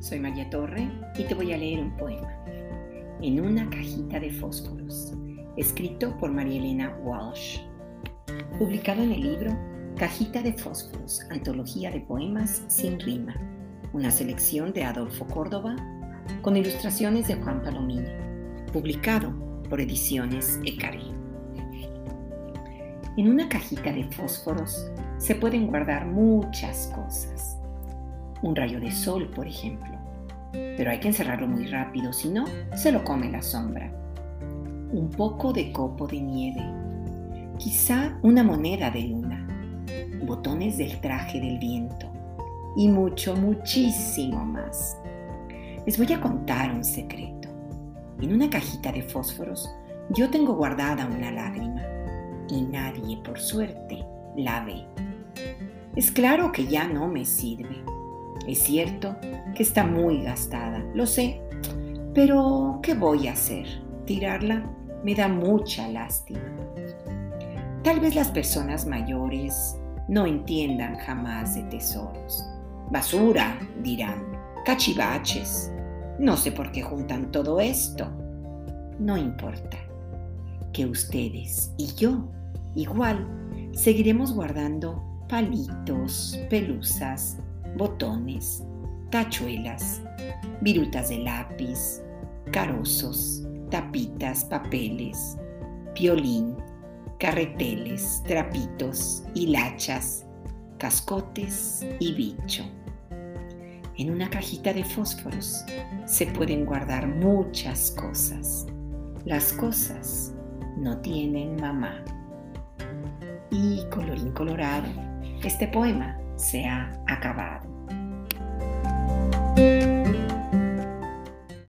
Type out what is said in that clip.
Soy María Torre y te voy a leer un poema. En una cajita de fósforos, escrito por María Elena Walsh. Publicado en el libro Cajita de Fósforos, Antología de Poemas sin rima. Una selección de Adolfo Córdoba con ilustraciones de Juan Palomino. Publicado por Ediciones Ecaré. En una cajita de fósforos se pueden guardar muchas cosas un rayo de sol, por ejemplo. Pero hay que encerrarlo muy rápido, si no, se lo come la sombra. Un poco de copo de nieve. Quizá una moneda de luna. Botones del traje del viento. Y mucho, muchísimo más. Les voy a contar un secreto. En una cajita de fósforos yo tengo guardada una lágrima y nadie, por suerte, la ve. Es claro que ya no me sirve es cierto que está muy gastada, lo sé, pero ¿qué voy a hacer? Tirarla me da mucha lástima. Tal vez las personas mayores no entiendan jamás de tesoros. Basura, dirán, cachivaches. No sé por qué juntan todo esto. No importa. Que ustedes y yo, igual, seguiremos guardando palitos, pelusas, botones, tachuelas, virutas de lápiz, carozos, tapitas, papeles, violín, carreteles, trapitos, hilachas, cascotes y bicho. En una cajita de fósforos se pueden guardar muchas cosas. Las cosas no tienen mamá. Y colorín colorado, este poema se ha acabado.